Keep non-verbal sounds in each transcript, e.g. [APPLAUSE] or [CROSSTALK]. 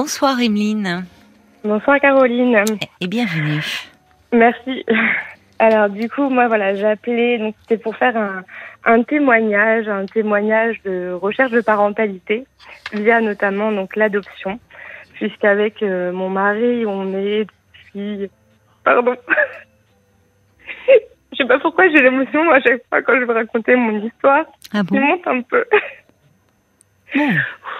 Bonsoir Emeline. Bonsoir Caroline. Et bienvenue. Merci. [LAUGHS] Alors du coup, moi voilà, j'ai appelé, donc c'était pour faire un, un, témoignage, un témoignage de recherche de parentalité via notamment donc l'adoption, puisqu'avec euh, mon mari, on est depuis, pardon, [LAUGHS] je sais pas pourquoi j'ai l'émotion à chaque fois quand je veux raconter mon histoire. Ah bon? Monte un peu. Bon.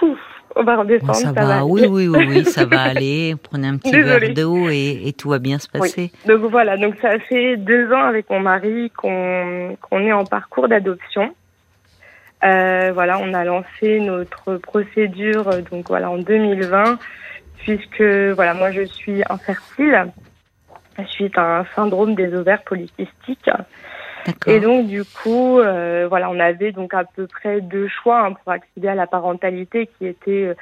Ouf, on va redescendre. Bon, ça, ça va, oui, oui, oui, oui, ça va [LAUGHS] aller. Prenez un petit Désolée. verre d'eau et, et tout va bien se passer. Donc voilà, donc ça fait deux ans avec mon mari qu'on qu'on est en parcours d'adoption. Euh, voilà, on a lancé notre procédure euh, donc voilà en 2020 puisque voilà moi je suis infertile suite à un syndrome des ovaires polycystiques. Et donc du coup euh, voilà on avait donc à peu près deux choix hein, pour accéder à la parentalité qui était euh,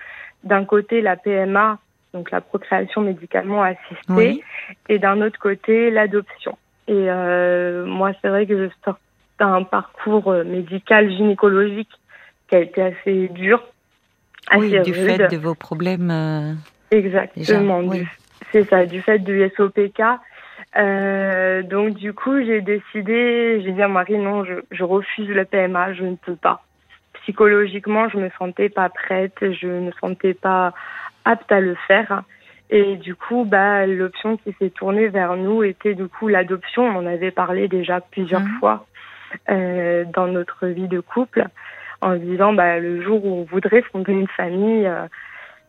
d'un côté la PMA donc la procréation médicalement assistée Oui. et d'un autre côté l'adoption. Et euh, moi, c'est vrai que je sors d'un parcours médical gynécologique qui a été assez dur, assez Oui, du rude. fait de vos problèmes. Exactement. Oui. C'est ça, du fait du SOPK. Euh, donc du coup, j'ai décidé, j'ai dit à Marie, non, je, je refuse le PMA, je ne peux pas. Psychologiquement, je me sentais pas prête, je ne me sentais pas apte à le faire. Et du coup, bah, l'option qui s'est tournée vers nous était du coup l'adoption. On en avait parlé déjà plusieurs Mhm. fois euh, dans notre vie de couple, en disant bah, le jour où on voudrait fonder une famille, euh,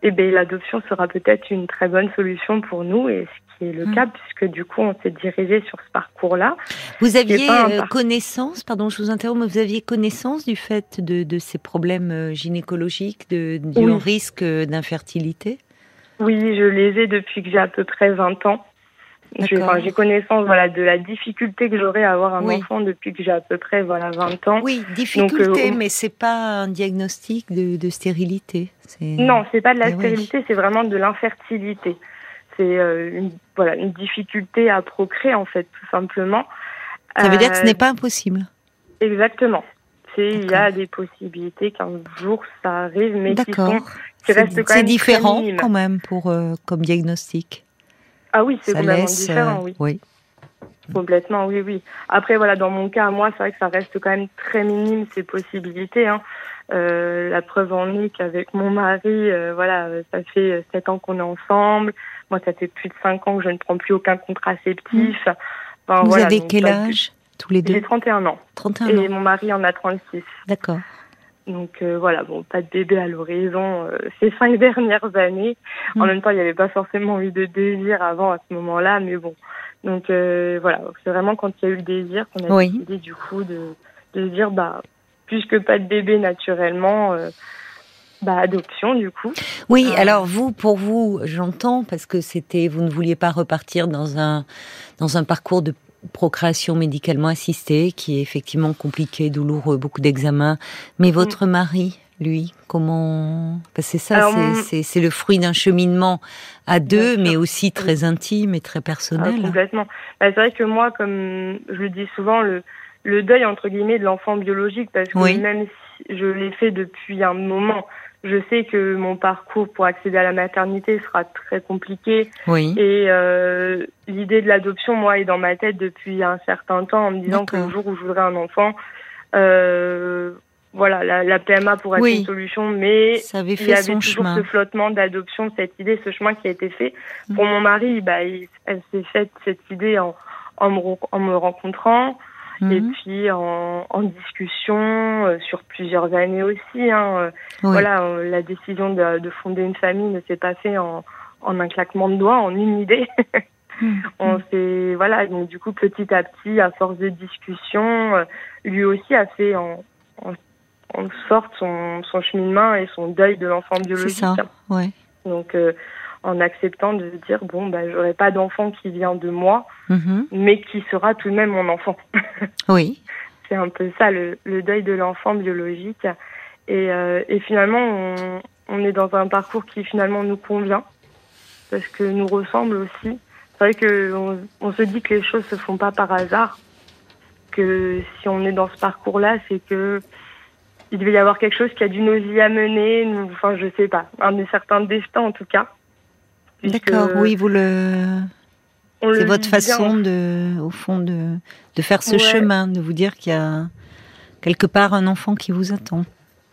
eh ben, l'adoption sera peut-être une très bonne solution pour nous, et ce qui est le Mhm. cas, puisque du coup, on s'est dirigé sur ce parcours-là. Vous aviez euh, connaissance, pardon, je vous interromps, mais vous aviez connaissance du fait de, de ces problèmes euh, gynécologiques, de, du Oui. risque euh, d'infertilité? Oui, je les ai depuis que j'ai à peu près 20 ans. J'ai enfin, connaissance voilà, de la difficulté que j'aurais à avoir un Oui. enfant depuis que j'ai à peu près voilà, 20 ans. Oui, difficulté, euh, mais c'est pas un diagnostic de, de stérilité. c'est- Non, c'est pas de la Eh oui. stérilité, c'est vraiment de l'infertilité. C'est euh, une, voilà, une difficulté à procréer, en fait, tout simplement. Ça veut dire que ce Euh, n'est pas impossible. Exactement. C'est il y a des possibilités qu'un jour ça arrive, mais qui sont qui C'est restent quand c'est même très différent quand même pour euh, comme diagnostic. ah oui, c'est complètement laisse. différent, oui. oui. Complètement, oui, oui. Après, voilà, dans mon cas, moi, c'est vrai que ça reste quand même très minime ces possibilités. Hein. Euh, la preuve en est qu'avec mon mari, euh, voilà, ça fait sept ans qu'on est ensemble. Moi, ça fait plus de cinq ans que je ne prends plus aucun contraceptif. Enfin, Vous voilà, avez donc quel âge tous les J'ai deux 31 ans. 31 Et ans. mon mari en a 36. D'accord. Donc euh, voilà, bon, pas de bébé à l'horizon euh, ces cinq [LAUGHS] dernières années. En Mm. même temps, il n'y avait pas forcément eu de désir avant à ce moment-là, mais bon. Donc euh, voilà, c'est vraiment quand il y a eu le désir qu'on a Oui. décidé du coup de, de dire, bah, puisque pas de bébé naturellement, euh, bah adoption du coup. Oui, Ah. alors vous, pour vous, j'entends parce que c'était, vous ne vouliez pas repartir dans un dans un parcours de procréation médicalement assistée qui est effectivement compliqué, douloureux, beaucoup d'examens. Mais votre mari, lui, comment Parce que c'est ça, c'est- mon- c'est c'est le fruit d'un cheminement à deux, mais aussi très intime et très Ah, personnel. complètement. Bah, c'est vrai que moi, comme je le dis souvent, le, le deuil entre guillemets de l'enfant biologique, parce que Oui. même si je l'ai fait depuis un moment, je sais que mon parcours pour accéder à la maternité sera très compliqué. oui. Et euh, l'idée de l'adoption, moi, est dans ma tête depuis un certain temps, en me disant le jour où je voudrais un enfant, euh, voilà, la, la PMA pourrait Oui. être une solution, mais Ça avait il y fait avait son toujours chemin. ce flottement d'adoption, cette idée, ce chemin qui a été fait. Mm. Pour mon mari, bah, il- elle s'est faite cette idée en, en, me, en me rencontrant et Mhm. puis en, en discussion euh, sur plusieurs années aussi. Hein. Euh, Oui. Voilà, euh, la décision de, de fonder une famille ne s'est pas fait en, en un claquement de doigts, en une idée. [LAUGHS] Mhm. [LAUGHS] On s'est voilà, donc du coup petit à petit, à force de discussion, lui aussi a fait en, en, en sorte son, son cheminement et son deuil de l'enfant C'est biologique. ça. Ouais. Donc euh, en acceptant de dire bon bah j'aurai pas d'enfant qui vient de moi, Mhm. mais qui sera tout de même mon enfant. [LAUGHS] Oui. C'est un peu ça le, le deuil de l'enfant biologique. Et, euh, et finalement on, on est dans un parcours qui finalement nous convient parce que nous ressemble aussi. C'est vrai que on, on se dit que les choses se font pas par hasard. Que si on est dans ce parcours-là, c'est que il devait y avoir quelque chose qui a dû nous y amener, nous, enfin je sais pas, un certain destin en tout cas. D'accord, oui, vous le. C'est votre façon de, au fond, de, de faire ce chemin, de vous dire qu'il y a quelque part un enfant qui vous attend.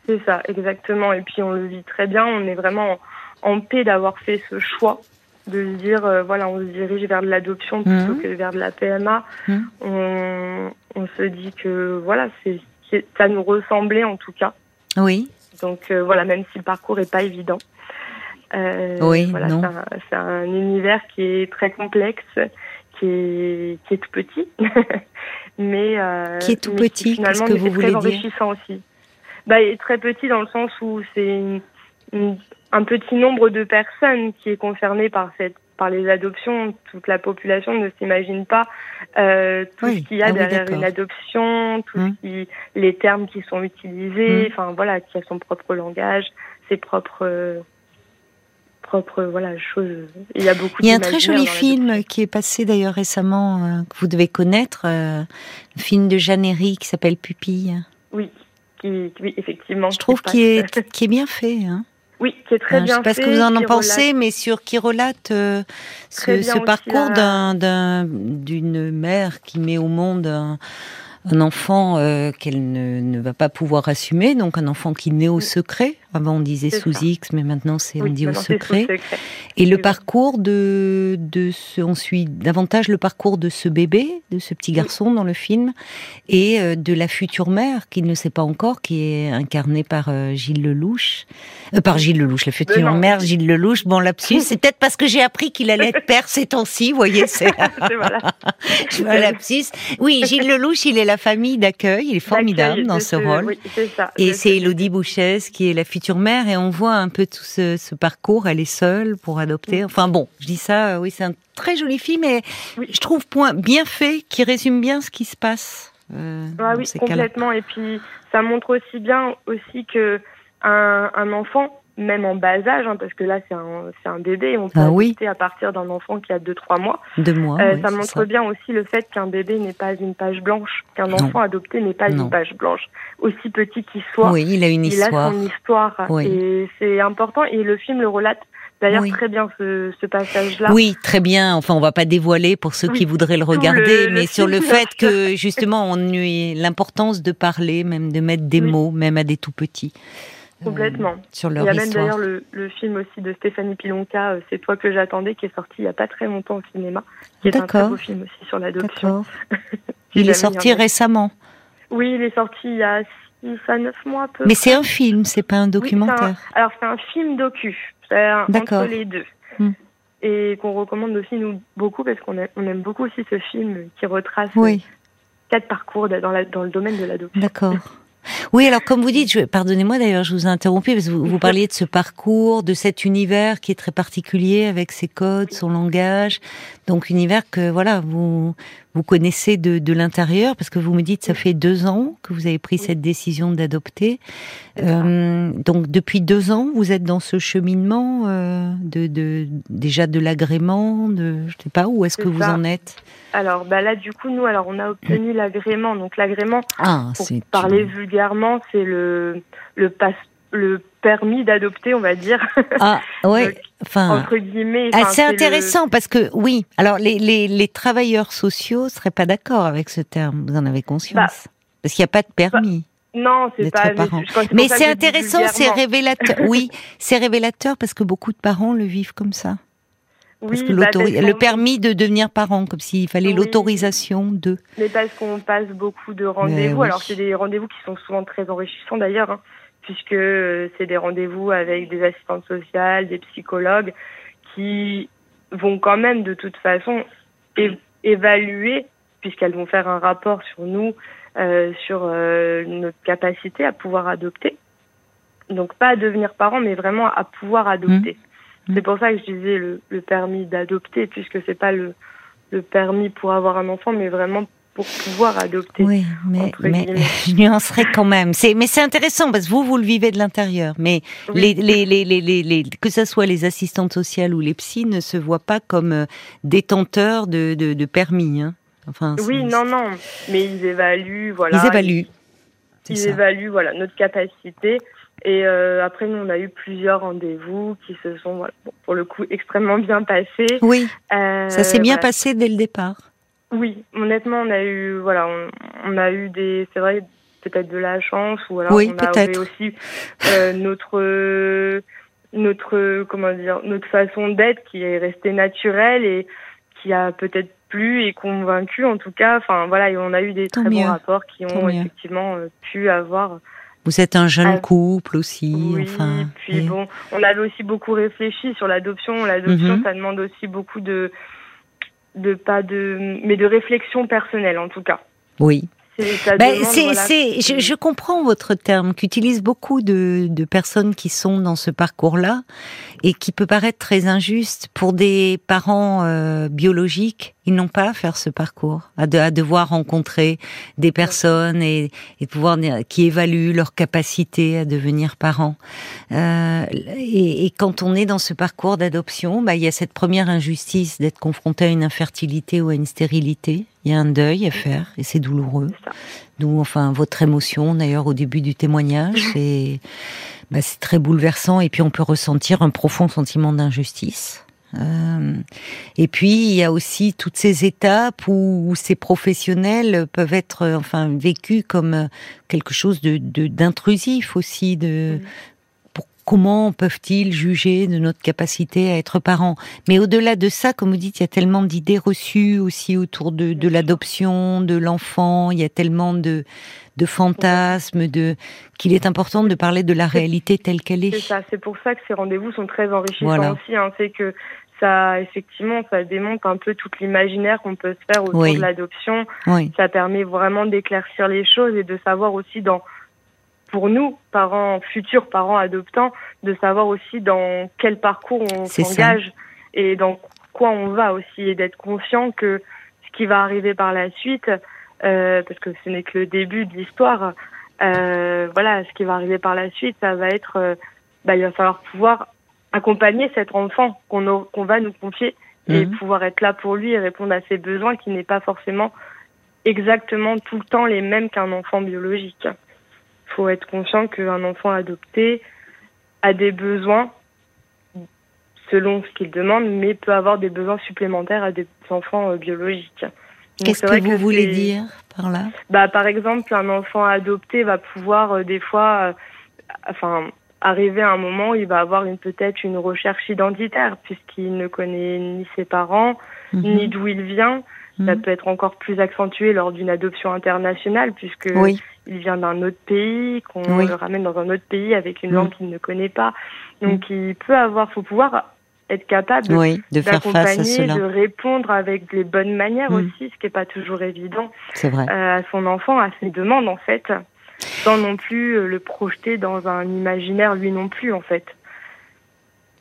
C'est ça, exactement. Et puis on le vit très bien. On est vraiment en, paix d'avoir fait ce choix de se dire euh, voilà on se dirige vers de l'adoption plutôt mmh. que vers de la PMA. Mmh. On, on, se dit que voilà c'est ça nous ressemblait en tout cas. Oui. Donc euh, voilà même si le parcours est pas évident. Euh, oui, voilà, c'est un, univers qui est très complexe, qui est, qui est tout petit, [LAUGHS] mais euh, qui est tout petit. Qu'est-ce que vous voulez enrichissant aussi. Bah, il est très petit dans le sens où c'est un petit nombre de personnes qui est concerné par cette par les adoptions, toute la population ne s'imagine pas euh, tout ce qu'il y a ah derrière une adoption, tous hum. les termes qui sont utilisés, hum. enfin voilà, qui a son propre langage, ses propres propre voilà chose. Il y a beaucoup. Il y a un très joli film qui est passé d'ailleurs récemment euh, que vous devez connaître, euh, un film de Jeanne qui s'appelle Pupille. Oui, qui, oui effectivement. Je trouve qu'il est qui est bien fait. Hein. Oui, qui est très bien fait. Je ne sais pas ce que vous en, en pensez, mais sur qui relate euh, ce, ce parcours d'un d'une mère qui met au monde un, un enfant euh, qu'elle ne, ne, va pas pouvoir assumer, donc un enfant qui naît au secret. Avant on disait sous X, mais maintenant c'est on dit au secret. Et le parcours de, de ce, on suit davantage le parcours de ce bébé, de ce petit garçon dans le film, et euh, de la future mère qu'il ne sait pas encore, qui est incarnée par euh, Gilles Lelouch, euh, par Gilles Lelouch, la future mère Gilles Lelouch. Bon lapsus, c'est peut-être parce que j'ai appris qu'il allait être père ces temps-ci, vous voyez, c'est [LAUGHS] voilà. [LAUGHS] Je lapsus. Oui, Gilles Lelouch, il est la famille d'accueil, il est formidable dans ce rôle. Oui, ça, et c'est Elodie Bouchès qui est la future mère, et on voit un peu tout ce, ce parcours. Elle est seule pour adopter. Enfin bon, je dis ça, oui, c'est un très joli film, et je trouve point bien fait qui résume bien ce qui se passe. Euh, ah oui, complètement. Et puis ça montre aussi bien aussi que un, un enfant même en bas âge, hein, parce que là c'est un, c'est un bébé, on peut ah adopter à partir d'un enfant qui a 2-3 mois. Deux mois. Euh, ça montre bien aussi le fait qu'un bébé n'est pas une page blanche, qu'un enfant adopté n'est pas une page blanche, aussi petit qu'il soit. Oui, il a une histoire. Il a son histoire, et c'est important. Et le film le relate D'ailleurs, très bien ce, ce passage-là. Oui, très bien. Enfin, on va pas dévoiler pour ceux qui voudraient le regarder, mais sur le fait que [LAUGHS] justement, on a l'importance de parler, même de mettre des mots, même à des tout petits. Complètement. sur leur il y a même d'ailleurs le, le, film aussi de Stéphanie Pilonka, euh, C'est toi que j'attendais, qui est sorti il n'y a pas très longtemps au cinéma, qui est un très beau film aussi sur l'adoption. [LAUGHS] il est sorti récemment. Oui, il est sorti il y a 6 à 9 mois à peu Mais c'est un film, c'est pas un documentaire. alors c'est un film docu, entre les deux. Hmm. Et qu'on recommande aussi nous beaucoup parce qu'on on aime beaucoup aussi ce film qui retrace quatre parcours dans, la, dans le domaine de l'adoption. D'accord. [LAUGHS] Oui, alors comme vous dites, pardonnez-moi d'ailleurs, je vous ai interrompu parce que vous, vous, parliez de ce parcours, de cet univers qui est très particulier avec ses codes, son langage. Donc univers que voilà, vous vous connaissez de, de l'intérieur parce que vous me dites ça fait deux ans que vous avez pris cette décision d'adopter. Euh, donc depuis deux ans, vous êtes dans ce cheminement euh, de, de, déjà de l'agrément, de je sais pas où est-ce que vous en êtes? Alors bah là du coup nous alors on a obtenu l'agrément donc l'agrément ah, pour parler vulgairement c'est le le passe le permis d'adopter, on va dire. Ah, ouais. [LAUGHS] enfin, entre guillemets. Ah, c'est intéressant parce que, oui, alors les, les, les travailleurs sociaux seraient pas d'accord avec ce terme, vous en avez conscience bah, Parce qu'il n'y a pas de permis. Bah, non, c'est pas. Parent. Mais c'est intéressant, c'est révélateur. oui, [LAUGHS] c'est révélateur parce que beaucoup de parents le vivent comme ça. Oui, que bah, le permis de devenir parent, comme s'il fallait l'autorisation de. Mais parce qu'on passe beaucoup de rendez-vous. Alors c'est des rendez-vous qui sont souvent très enrichissants d'ailleurs. Hein puisque euh, c'est des rendez-vous avec des assistantes sociales, des psychologues qui vont quand même de toute façon évaluer, puisqu'elles vont faire un rapport sur nous, euh, sur euh, notre capacité à pouvoir adopter. Donc pas à devenir parent, mais vraiment à pouvoir adopter. Mmh. C'est pour ça que je disais le, le permis d'adopter, puisque c'est pas le, le permis pour avoir un enfant, mais vraiment pour pouvoir adopter. Oui, mais, mais je [LAUGHS] nuancerai quand même. C'est, mais c'est intéressant parce que vous, vous le vivez de l'intérieur. Mais les, les, les, les, les, que ce soit les assistantes sociales ou les psys ne se voient pas comme euh, détenteurs de, de, de permis. Hein. Enfin, oui, non, non. Mais ils évaluent, voilà. Ils évaluent. ils évaluent voilà notre capacité. Et euh, après, nous, on a eu plusieurs rendez-vous qui se sont, voilà, pour le coup, extrêmement bien passés. Oui. Euh, ça s'est bien passé dès le départ. Oui, honnêtement, on a eu, voilà, on, a eu des, c'est vrai, peut-être de la chance ou alors oui, on a eu aussi euh, [LAUGHS] notre notre comment dire notre façon d'être qui est restée naturelle et qui a peut-être plu et convaincu en tout cas enfin voilà et on a eu des très bons rapports qui ont effectivement pu avoir vous êtes un jeune ah, couple aussi, oui, enfin. Puis bon, on avait aussi beaucoup réfléchi sur l'adoption. L'adoption, mhm. ça demande aussi beaucoup de, de pas de, mais de réflexion personnelle en tout cas. Oui. Ben, c'est, je, je, comprends votre terme qu'utilisent beaucoup de, de, personnes qui sont dans ce parcours-là et qui peut paraître très injuste pour des parents euh, biologiques. Ils n'ont pas à faire ce parcours, à, de, à devoir rencontrer des personnes et, et pouvoir qui évaluent leur capacité à devenir parents. Euh, et, et, quand on est dans ce parcours d'adoption, bah, il y a cette première injustice d'être confronté à une infertilité ou à une stérilité il y a un deuil à faire et c'est douloureux. D'où enfin votre émotion d'ailleurs au début du témoignage, c'est bah, c'est très bouleversant et puis on peut ressentir un profond sentiment d'injustice. Euh, et puis il y a aussi toutes ces étapes où, ces professionnels peuvent être enfin vécus comme quelque chose de d'intrusif aussi, de comment peuvent-ils juger de notre capacité à être parents Mais au-delà de ça, comme vous dites, il y a tellement d'idées reçues aussi autour de, de l'adoption, de l'enfant, il y a tellement de, de fantasmes, de qu'il est important de parler de la réalité telle qu'elle est. C'est ça, c'est pour ça que ces rendez-vous sont très enrichissants aussi. Hein. c'est que ça, effectivement, ça démontre un peu tout l'imaginaire qu'on peut se faire autour de l'adoption. Ça permet vraiment d'éclaircir les choses et de savoir aussi dans pour nous, parents, futurs parents adoptants, de savoir aussi dans quel parcours on s'engage et dans quoi on va aussi, et d'être conscient que ce qui va arriver par la suite, euh, parce que ce n'est que le début de l'histoire, euh, voilà, ce qui va arriver par la suite, ça va être, euh, bah, il va falloir pouvoir accompagner cet enfant qu'on va nous confier et mhm. pouvoir être là pour lui et répondre à ses besoins qui n'est pas forcément exactement tout le temps les mêmes qu'un enfant biologique faut être conscient qu'un enfant adopté a des besoins selon ce qu'il demande, mais peut avoir des besoins supplémentaires à des enfants euh, biologiques. Qu'est-ce que vous voulez dire par là? Bah, par exemple, un enfant adopté va pouvoir euh, des fois, euh, enfin, arriver à un moment où il va avoir une peut-être une recherche identitaire puisqu'il ne connaît ni ses parents mhm. ni d'où il vient. Ça mhm. peut être encore plus accentué lors d'une adoption internationale puisque il vient d'un autre pays, qu'on le ramène dans un autre pays avec une langue qu'il ne connaît pas. Donc il peut avoir, faut pouvoir être capable de faire face à cela. de répondre avec les bonnes manières aussi, ce qui n'est pas toujours évident vrai. Euh, à son enfant, à ses demandes en fait, sans non plus euh, le projeter dans un imaginaire lui non plus en fait.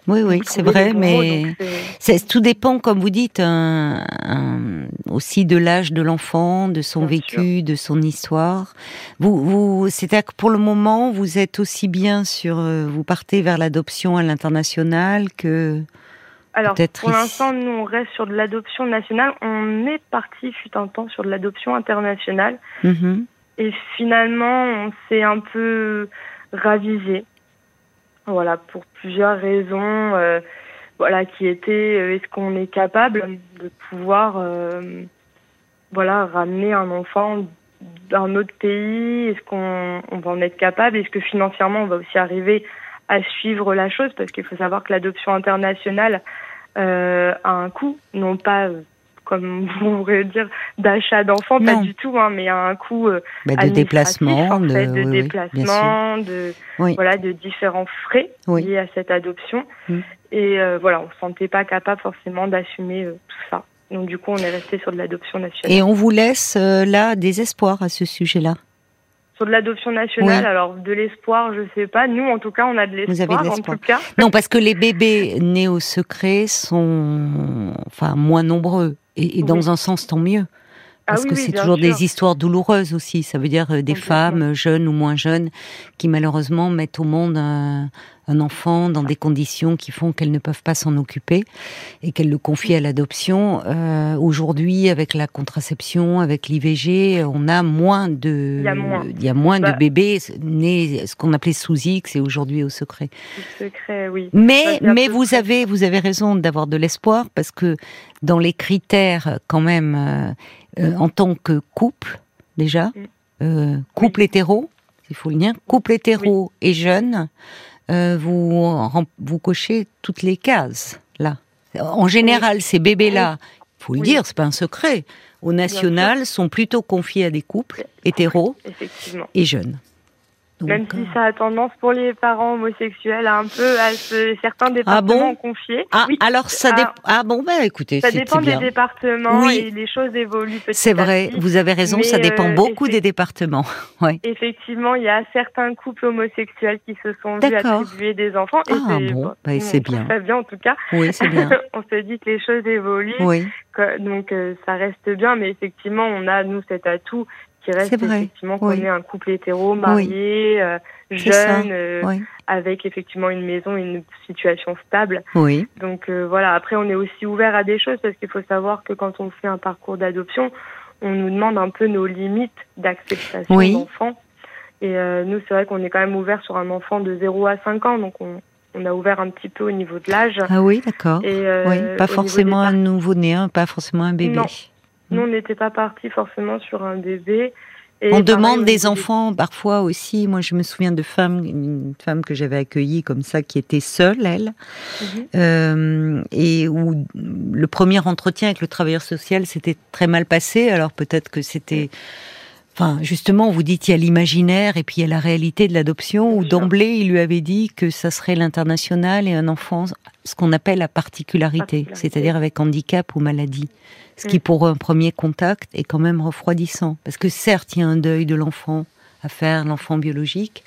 Oui, oui, c'est vrai, mais tout dépend, comme vous dites, aussi de l'âge de l'enfant, de son vécu, de son histoire. Vous, vous, c'est-à-dire que pour le moment, vous êtes aussi bien sur, euh, vous partez vers l'adoption à l'international que. Alors, pour l'instant, nous, on reste sur de l'adoption nationale. On est parti, fut un temps, sur de l'adoption internationale. Mm-hmm. Et finalement, on s'est un peu ravisé. Voilà, pour plusieurs raisons. Euh, voilà, qui étaient euh, est-ce qu'on est capable de pouvoir euh, voilà ramener un enfant d'un autre pays? Est-ce qu'on on va en être capable? Est-ce que financièrement on va aussi arriver à suivre la chose? Parce qu'il faut savoir que l'adoption internationale euh, a un coût, non pas comme vous pourrez dire, d'achat d'enfants, pas du tout, hein, mais un coût bah, de déplacement, de, déplacement, de voilà, de différents frais liés à cette adoption. Mm. Et euh, voilà, on se sentait pas capable forcément d'assumer euh, tout ça. Donc du coup, on est resté sur de l'adoption nationale. Et on vous laisse là des espoirs à ce sujet-là. Sur de l'adoption nationale, alors de l'espoir, je sais pas. Nous, en tout cas, on a de l'espoir. En tout cas. Non, parce que les bébés nés au secret sont, enfin, moins nombreux. Et, dans un sens, tant mieux. Ah Parce que c'est toujours des histoires douloureuses aussi. Ça veut dire euh, des femmes, jeunes ou moins jeunes, qui malheureusement mettent au monde un, un enfant dans des conditions qui font qu'elles ne peuvent pas s'en occuper et qu'elles le confient à l'adoption. Euh, aujourd'hui, avec la contraception, avec l'IVG, on a moins de, il y a moins, de bah bébés nés, ce qu'on appelait sous X et aujourd'hui au secret. secret, oui. Mais, mais vous avez, vous avez raison d'avoir de l'espoir parce que dans les critères, quand même, euh, euh, en tant que couple, déjà, mm. couple hétéro, il faut le dire, couple hétéro et jeune, euh, vous, vous cochez toutes les cases, là. En général, ces bébés-là, il faut le dire, c'est pas un secret, au national, sont plutôt confiés à des couples hétéros et jeunes. Même si ça a tendance pour les parents homosexuels à un peu à se, certains ah départements confiés. Ah, alors ça dépend. Ah, bon, bah écoutez, ça dépend des départements et les choses évoluent petit C'est vrai, vous avez raison, ça dépend euh, beaucoup des départements. [LAUGHS] Ouais. Effectivement, il y a certains couples homosexuels qui se sont vus attribuer des enfants. Et ah bon, bah, c'est bien. Ça bien en tout cas. Oui, c'est bien. [LAUGHS] on se dit que les choses évoluent. Oui. Donc euh, ça reste bien, mais effectivement, on a nous cet atout qui reste effectivement qu'on est un couple hétéro, marié, euh, jeune, euh, avec effectivement une maison, une situation stable. Oui. Donc euh, voilà, après on est aussi ouvert à des choses parce qu'il faut savoir que quand on fait un parcours d'adoption, on nous demande un peu nos limites d'acceptation d'enfants. Et nous, c'est vrai qu'on est quand même ouvert sur un enfant de 0 à 5 ans, donc on, on a ouvert un petit peu au niveau de l'âge. Ah oui, d'accord. oui, pas forcément un nouveau-né, hein, pas forcément un bébé. Nous, on n'était pas parti forcément sur un bébé. on demande des enfants parfois aussi. Moi, je me souviens de femmes, une femme que j'avais accueillie comme ça, qui était seule, elle, mhm. euh, et où le premier entretien avec le travailleur social s'était très mal passé. Alors peut-être que c'était Enfin, justement, vous dites il y a l'imaginaire et puis il y a la réalité de l'adoption, où d'emblée il lui avait dit que ça serait l'international et un enfant, ce qu'on appelle la particularité, c'est-à-dire avec handicap ou maladie. Ce qui, mm. pour un premier contact, est quand même refroidissant. Parce que certes, il y a un deuil de l'enfant à faire, l'enfant biologique,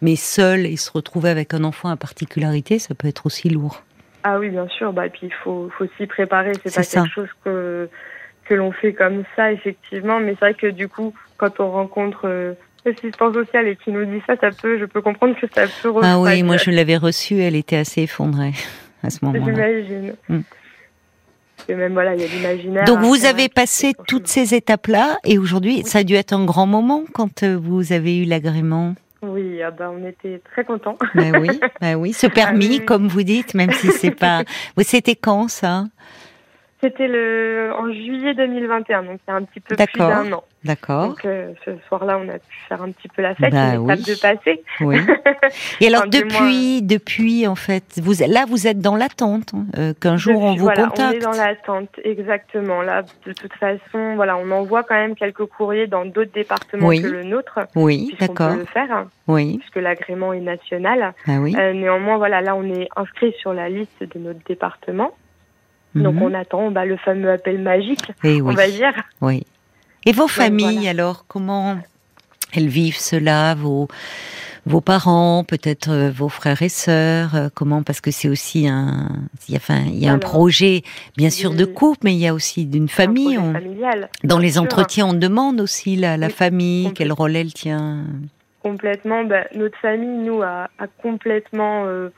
mais seul et se retrouver avec un enfant à particularité, ça peut être aussi lourd. Ah oui, bien sûr. Bah, puis il faut, faut s'y préparer. C'est pas quelque chose que que l'on fait comme ça, effectivement. Mais c'est vrai que du coup, quand on rencontre euh, l'assistance sociale et qui nous dit ça, ça peut, je peux comprendre que ça peut. Ah oui, moi je l'avais reçue, elle était assez effondrée [LAUGHS] à ce moment-là. J'imagine. Mm. Même voilà, il y a l'imaginaire. Donc vous avez passé toutes ces étapes-là et aujourd'hui, ça a dû être un grand moment quand euh, vous avez eu l'agrément. Oui, ah bah, on était très contents. Ben oui, ben oui, ce [LAUGHS] permis, ah comme vous dites, même si c'est pas. [LAUGHS] C'était quand ça? C'était le en juillet 2021, donc il y a un petit peu plus d'un an. D'accord. Donc euh, ce soir-là, on a pu faire un petit peu la fête, bah, oui. de passer. Oui. [LAUGHS] Et alors depuis, depuis en fait, vous là vous êtes dans l'attente hein, euh, qu'un jour on vous voilà, contacte. On est dans l'attente, exactement. Là, de toute façon, voilà, on envoie quand même quelques courriers dans d'autres départements que le nôtre. Oui, d'accord. peut le faire. Oui. Puisque l'agrément est national. Ah oui. Euh, néanmoins, voilà, là on est inscrit sur la liste de notre département. Donc mhm. on attend bah, le fameux appel magique, Et on va dire. Oui. Et vos familles alors, comment elles vivent cela vos vos parents, peut-être euh, vos frères et sœurs, euh, comment Parce que c'est aussi un, il y a, enfin, il y a un projet, bien sûr, de couple, mais il y a aussi d'une famille. On, dans les entretiens, on demande aussi la, la famille, quel rôle elle tient. Complètement. Bah, notre famille, nous, a, a complètement euh,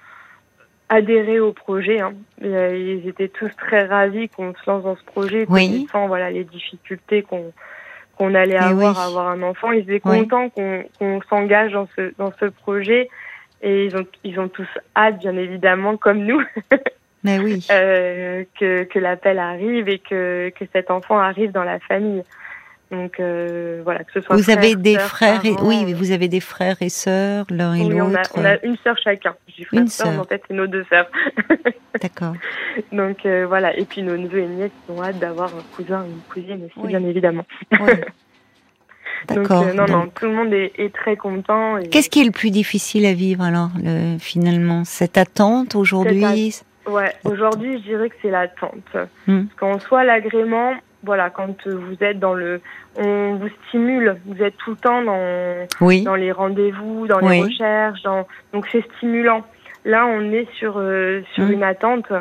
adhéré au projet. Hein. Euh, ils étaient tous très ravis qu'on se lance dans ce projet, oui. connaissant voilà les difficultés qu'on qu'on allait avoir à avoir un enfant. Ils étaient contents qu'on s'engage dans ce dans ce projet et ils ont ils ont tous hâte, bien évidemment, comme nous. [LAUGHS] Mais oui. euh, que, que l'appel arrive et que, que cet enfant arrive dans la famille. Donc euh, voilà, que ce soit. Vous avez des frères et oui, euh, vous avez des frères et sœurs l'un et l'autre. On, a, une sœur chacun. J'ai une sœur, mais en fait c'est nos deux sœurs. [LAUGHS] D'accord. Donc euh, voilà, et puis nos neveux et nièces ont hâte d'avoir un cousin et une cousine aussi, bien évidemment. [LAUGHS] D'accord. non, non, tout le monde est, très content. Qu'est-ce qui est le plus difficile à vivre alors, finalement? Cette attente aujourd'hui? Ouais, aujourd'hui je dirais que c'est l'attente. Hmm. Parce qu'en soi, l'agrément, voilà, quand vous êtes dans le, on vous stimule, vous êtes tout le temps dans, dans les rendez-vous, dans les recherches, dans, donc c'est stimulant. Là, on est sur euh, sur mmh. une attente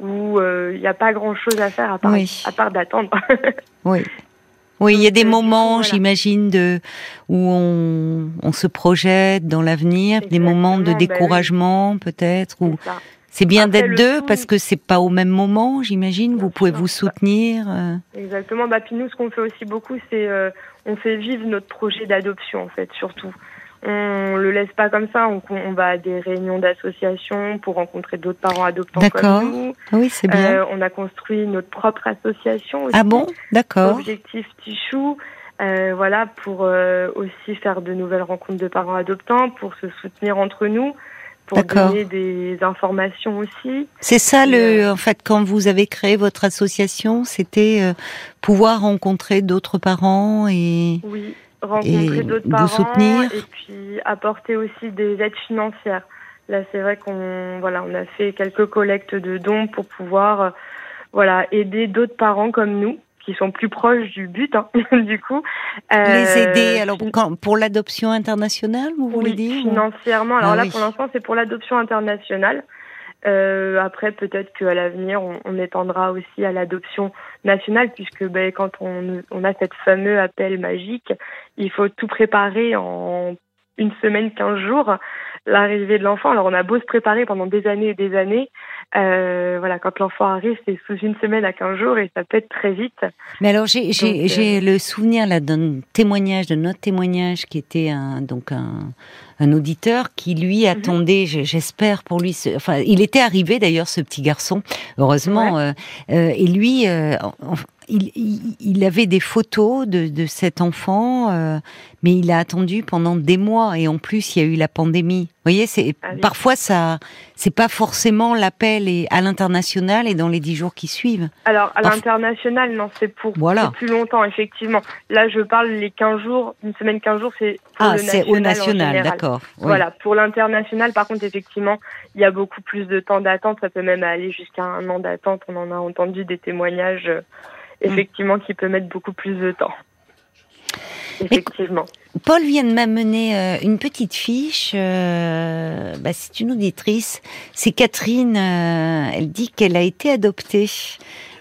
où il euh, n'y a pas grand chose à faire à part à part d'attendre. [LAUGHS] oui. Oui, il y a des moments, j'imagine, de où on, on, se projette dans l'avenir, des moments de bah découragement peut-être, ou c'est bien d'être deux parce que c'est pas au même moment, j'imagine. Vous pouvez vous soutenir. Euh. Exactement. Bah puis nous, ce qu'on fait aussi beaucoup, c'est euh, on fait vivre notre projet d'adoption en fait, surtout. On le laisse pas comme ça. On, on va à des réunions d'associations pour rencontrer d'autres parents adoptants comme nous. Ah oui, c'est bien. Euh, on a construit notre propre association aussi. Ah bon? D'accord. Objectif Tichou. Euh, voilà, pour euh, aussi faire de nouvelles rencontres de parents adoptants, pour se soutenir entre nous pour donner des informations aussi. C'est ça le, euh, en fait, quand vous avez créé votre association, c'était euh, pouvoir rencontrer d'autres parents et oui, rencontrer d'autres parents soutenir. et puis apporter aussi des aides financières. Là, c'est vrai qu'on voilà, on a fait quelques collectes de dons pour pouvoir euh, voilà aider d'autres parents comme nous qui sont plus proches du but, hein, [LAUGHS] du coup. Euh, les aider, alors pour l'adoption internationale, vous voulez dire Financièrement, alors ah là pour l'instant c'est pour l'adoption internationale. Euh, après, peut-être qu'à l'avenir, on, on, étendra aussi à l'adoption nationale, puisque ben, quand on, on a cette fameux appel magique, il faut tout préparer en une semaine, quinze jours, l'arrivée de l'enfant. Alors on a beau se préparer pendant des années et des années, euh, voilà, quand l'enfant arrive, c'est sous une semaine à 15 jours et ça peut être très vite. Mais alors, j'ai euh, le souvenir là d'un témoignage, de notre témoignage, qui était un, donc un, un auditeur qui lui mhm. attendait, j'espère pour lui, enfin, il était arrivé d'ailleurs ce petit garçon, heureusement, euh, euh, et lui, euh, il, il, avait des photos de, de cet enfant, euh, mais il a attendu pendant des mois et en plus il y a eu la pandémie. Vous voyez, c'est ah parfois ça, c'est pas forcément l'appel à l'international et dans les dix jours qui suivent. Alors à l'international, non, c'est pour voilà. plus longtemps effectivement. Là, je parle les 15 jours, une semaine 15 jours, c'est ah, c'est au national, d'accord. Voilà, pour l'international, par contre, effectivement, il y a beaucoup plus de temps d'attente. Ça peut même aller jusqu'à un an d'attente. On en a entendu des témoignages Mm. Effectivement, qui peut mettre beaucoup plus de temps. Effectivement. Paul vient de m'amener euh, une petite fiche. Euh, bah, c'est une auditrice. C'est Catherine. Euh, elle dit qu'elle a été adoptée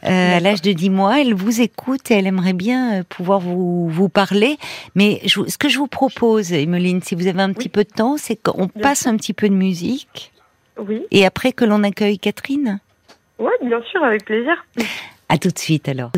à l'âge de 10 mois. Elle vous écoute et elle aimerait bien pouvoir vous, vous parler. Mais ce que je vous propose, Emeline, si vous avez un petit peu de temps, c'est qu'on passe un petit peu de musique. Oui. Et après que l'on accueille Catherine. Oui, bien sûr, avec plaisir. À tout de suite alors.